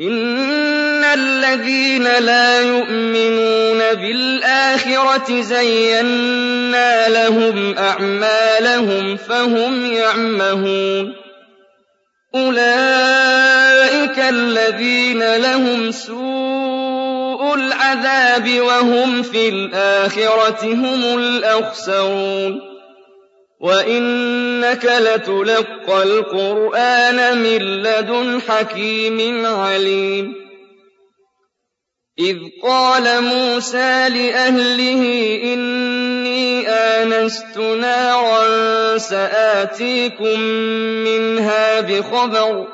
إن الذين لا يؤمنون بالآخرة زينا لهم أعمالهم فهم يعمهون أولئك الذين لهم سوء العذاب وهم في الآخرة هم الأخسرون وإنك لتلقى القرآن من لدن حكيم عليم إذ قال موسى لأهله إني آنست نارا سآتيكم منها بخبر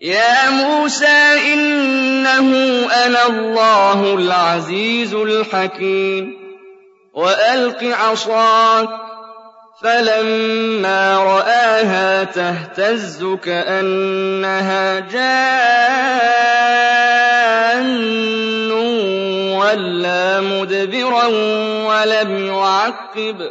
يا موسى إنه أنا الله العزيز الحكيم. وألق عصاك فلما رآها تهتز كأنها جان ولا مدبرا ولم يعقب.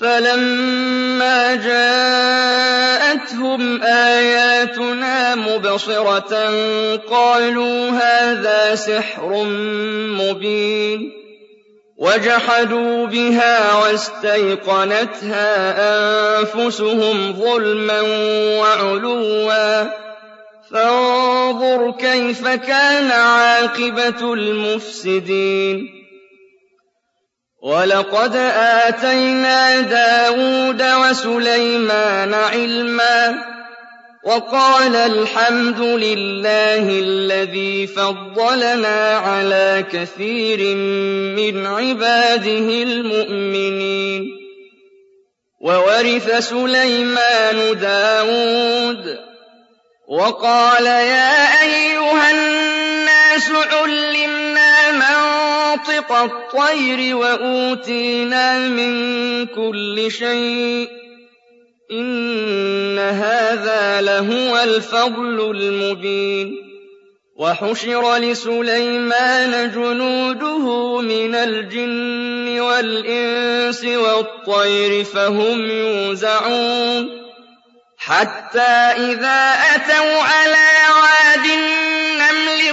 فلما جاءتهم آياتنا مبصرة قالوا هذا سحر مبين وجحدوا بها واستيقنتها أنفسهم ظلما وعلوا فانظر كيف كان عاقبة المفسدين ولقد آتينا داود وسليمان علما وقال الحمد لله الذي فضلنا على كثير من عباده المؤمنين. وورث سليمان داود وقال يا أيها الناس علمنا منطق الطير وأوتينا من كل شيء. إن هذا لهو الفضل المبين. وحشر لسليمان جنوده من الجن والإنس والطير فهم يوزعون. حتى إذا أتوا على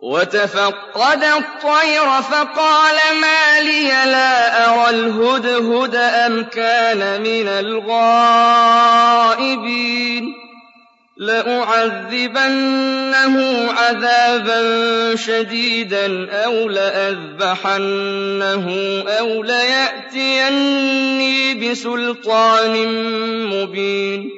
وتفقد الطير فقال ما لي لا أرى الهدهد أم كان من الغائبين لأعذبنه عذابا شديدا أو لأذبحنه أو ليأتيني بسلطان مبين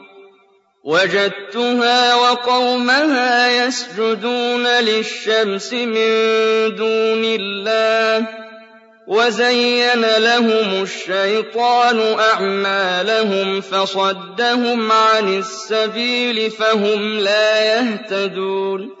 وَجَدتُّهَا وَقَوْمَهَا يَسْجُدُونَ لِلشَّمْسِ مِن دُونِ اللَّهِ وَزَيَّنَ لَهُمُ الشَّيْطَانُ أَعْمَالَهُمْ فَصَدَّهُمْ عَنِ السَّبِيلِ فَهُمْ لَا يَهْتَدُونَ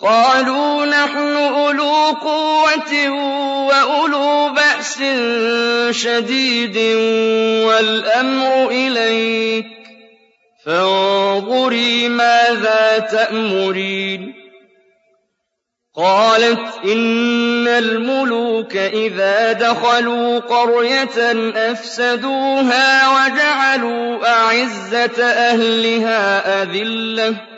قَالُوا نَحْنُ أُولُو قُوَّةٍ وَأُولُو بَأْسٍ شَدِيدٍ وَالْأَمْرُ إِلَيْكِ فَانظُرِي مَاذَا تَأْمُرِينَ قَالَتْ إِنَّ الْمُلُوكَ إِذَا دَخَلُوا قَرْيَةً أَفْسَدُوهَا وَجَعَلُوا أَعِزَّةَ أَهْلِهَا أَذِلَّةً ۖ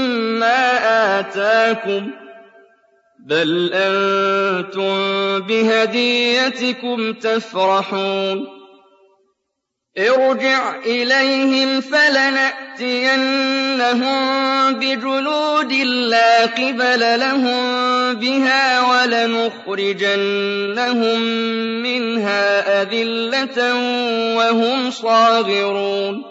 آتَاكُم ۖ بَلْ أَنتُم بِهَدِيَّتِكُمْ تَفْرَحُونَ ارْجِعْ إِلَيْهِمْ فَلَنَأْتِيَنَّهُم بِجُنُودٍ لَّا قِبَلَ لَهُم بِهَا وَلَنُخْرِجَنَّهُم مِّنْهَا أَذِلَّةً وَهُمْ صَاغِرُونَ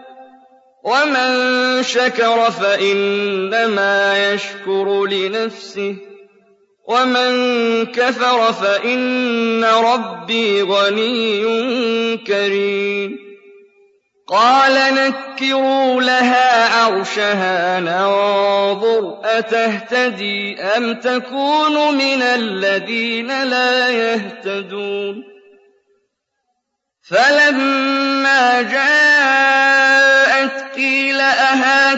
ومن شكر فإنما يشكر لنفسه ومن كفر فإن ربي غني كريم قال نكروا لها عرشها ننظر أتهتدي أم تكون من الذين لا يهتدون فلما جاءت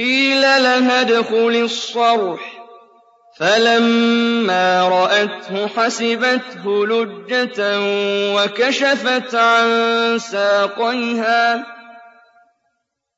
قيل لها ادخل الصرح. فَلَمَّا رَأَتْهُ حَسِبَتْهُ لُجَّةً وَكَشَفَتْ عَن سَاقَيْهَا.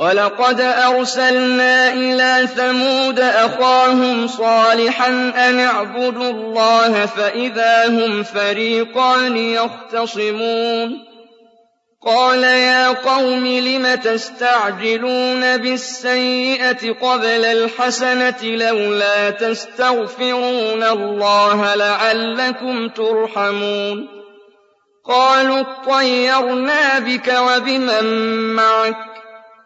وَلَقَدْ أَرْسَلْنَا إِلَىٰ ثَمُودَ أَخَاهُمْ صَالِحًا أَنِ اعْبُدُوا اللَّهَ فَإِذَا هُمْ فَرِيقَانِ يَخْتَصِمُونَ قَالَ يَا قَوْمِ لِمَ تَسْتَعْجِلُونَ بِالسَّيِّئَةِ قَبْلَ الْحَسَنَةِ ۖ لَوْلَا تَسْتَغْفِرُونَ اللَّهَ لَعَلَّكُمْ تُرْحَمُونَ قَالُوا اطَّيَّرْنَا بِكَ وَبِمَن مَّعَكَ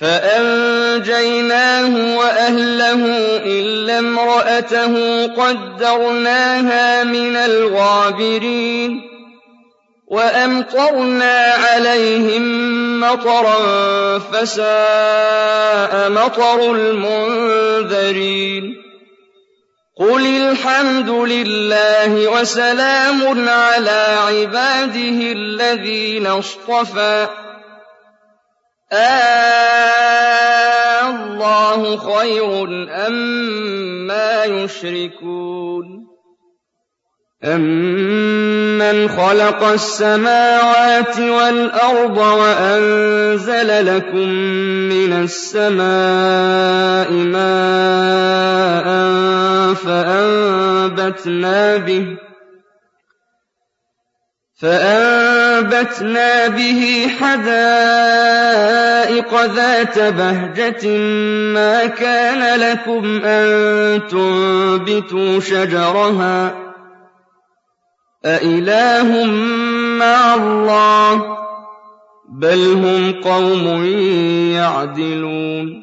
فَأَنجَيْنَاهُ وَأَهْلَهُ إِلَّا امْرَأَتَهُ قَدَّرْنَاهَا مِنَ الْغَابِرِينَ وَأَمْطَرْنَا عَلَيْهِم مَّطَرًا ۖ فَسَاءَ مَطَرُ الْمُنذَرِينَ قُلِ الْحَمْدُ لِلَّهِ وَسَلَامٌ عَلَىٰ عِبَادِهِ الَّذِينَ اصْطَفَىٰ آلله خير أما يشركون أَمَّن خَلَقَ السَّمَاوَاتِ وَالْأَرْضَ وَأَنزَلَ لَكُم مِّنَ السَّمَاءِ مَاءً فَأَنبَتْنَا بِهِ فَأَنبَتْنَا بِهِ حَدَائِقَ ذَاتَ بَهْجَةٍ مَّا كَانَ لَكُمْ أَن تُنبِتُوا شَجَرَهَا ۗ. أَإِلَٰهٌ مَّعَ اللَّهِ ۚ بَلْ هُمْ قَوْمٌ يَعْدِلُونَ.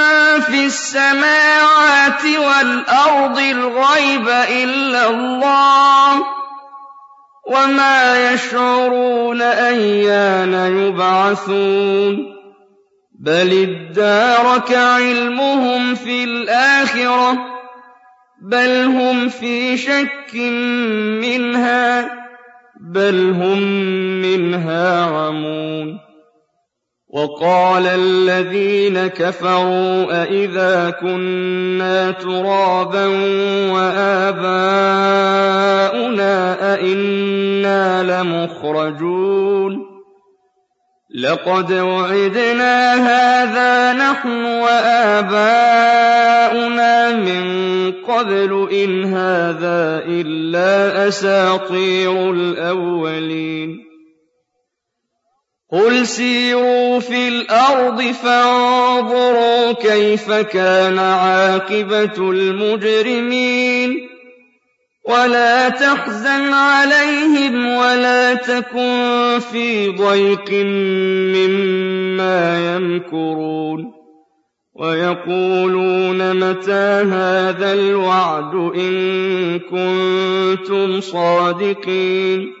السَّمَاوَاتِ وَالْأَرْضِ الْغَيْبَ إِلَّا اللَّهُ ۚ وَمَا يَشْعُرُونَ أَيَّانَ يُبْعَثُونَ بَلِ ادَّارَكَ عِلْمُهُمْ فِي الْآخِرَةِ ۚ بَلْ هُمْ فِي شَكٍّ مِّنْهَا ۖ بَلْ هُم مِّنْهَا عَمُونَ وَقَالَ الَّذِينَ كَفَرُوا أَإِذَا كُنَّا تُرَابًا وَآبَاؤُنَا أَإِنَّا لَمُخْرَجُونَ لَقَدْ وُعِدْنَا هَٰذَا نَحْنُ وَآبَاؤُنَا مِن قَبْلُ إِنْ هَٰذَا إِلَّا أَسَاطِيرُ الْأَوَّلِينَ قُلْ سِيرُوا فِي الْأَرْضِ فَانظُرُوا كَيْفَ كَانَ عَاقِبَةُ الْمُجْرِمِينَ وَلَا تَحْزَنْ عَلَيْهِمْ وَلَا تَكُن فِي ضَيْقٍ مِّمَّا يَمْكُرُونَ وَيَقُولُونَ مَتَىٰ هَٰذَا الْوَعْدُ إِن كُنتُمْ صَادِقِينَ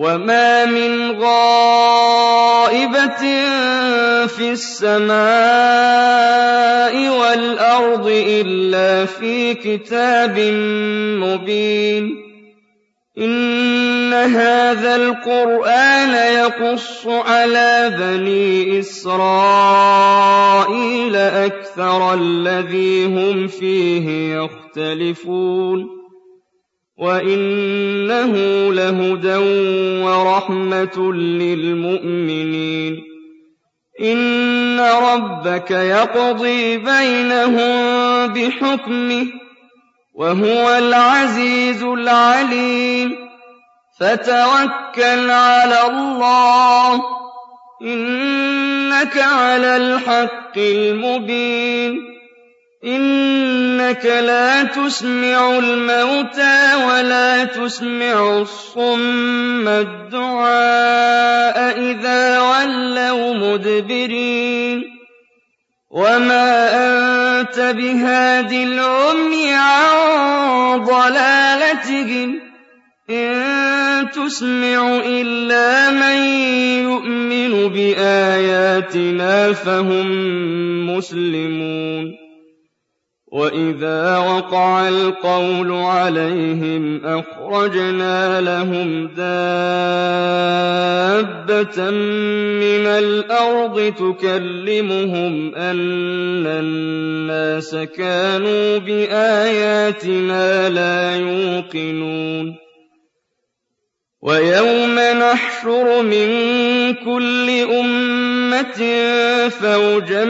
وَمَا مِنْ غَائِبَةٍ فِي السَّمَاءِ وَالْأَرْضِ إِلَّا فِي كِتَابٍ مُّبِينٍ إِنَّ هَٰذَا الْقُرْآنَ يَقُصُّ عَلَىٰ بَنِي إِسْرَائِيلَ أَكْثَرَ الَّذِي هُمْ فِيهِ يَخْتَلِفُونَ وَإِنَّهُ لَهُدًى وَرَحْمَةٌ لِّلْمُؤْمِنِينَ. إِنَّ رَبَّكَ يَقْضِي بَيْنَهُم بِحُكْمِهِ ۚ وهو العزيز العليم. فتوكل على الله إنك على الحق المبين. إنك لا تسمع الموتى ولا تسمع الصم الدعاء إذا ولوا مدبرين. وما أنت بهاد العمي عن ضلالتهم. إن تسمع إلا من يؤمن بآياتنا فهم مسلمون. وإذا وقع القول عليهم أخرجنا لهم دابة من الأرض تكلمهم أن الناس كانوا بآياتنا لا يوقنون وَيَوْمَ نَحْشُرُ مِن كُلِّ أُمَّةٍ فَوْجًا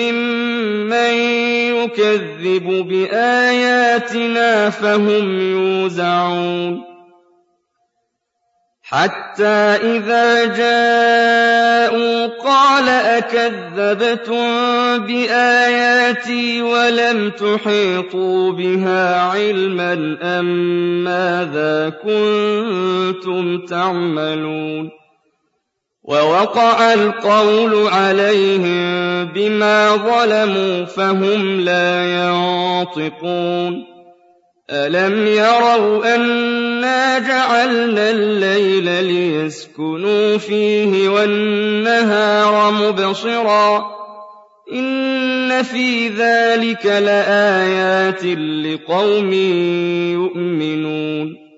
مِّمَّن يُكَذِّبُ بِآيَاتِنَا فَهُمْ يُوزَعُونَ حَتَّىٰ إِذَا جَاءُوا قَالَ أَكَذَّبْتُم بِآيَاتِي وَلَمْ تُحِيطُوا بِهَا عِلْمًا أَم مَّاذَا كُنتُمْ تَعْمَلُونَ وَوَقَعَ الْقَوْلُ عَلَيْهِم بِمَا ظَلَمُوا فَهُمْ لَا يَنطِقُونَ. أَلَمْ يَرَوْا أَنَّا جَعَلْنَا اللَّيْلَ لِيَسْكُنُوا فِيهِ وَالنَّهَارَ مُبْصِرًا ۚ؟ إِنَّ فِي ذَٰلِكَ لَآيَاتٍ لِّقَوْمٍ يُؤْمِنُونَ.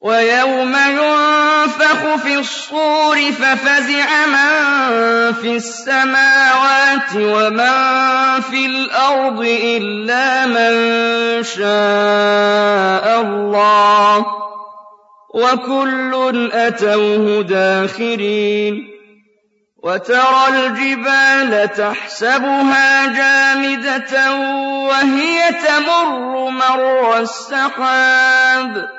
وَيَوْمَ يُنفَخُ فِي الصُّورِ فَفَزِعَ مَن فِي السَّمَاوَاتِ وَمَن فِي الْأَرْضِ إِلَّا مَن شَاءَ اللَّهُ ۖ وَكُلٌّ أَتَوْهُ دَاخِرِينَ وَتَرَى الْجِبَالَ تَحْسَبُهَا جَامِدَةً وَهِيَ تَمُرُّ مَرَّ السَّحَابِ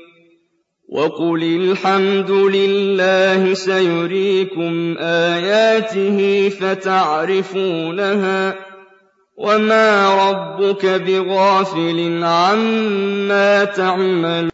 وَقُلِ الْحَمْدُ لِلَّهِ سَيُرِيكُمْ آيَاتِهِ فَتَعْرِفُونَهَا ۚ وَمَا رَبُّكَ بِغَافِلٍ عَمَّا تَعْمَلُونَ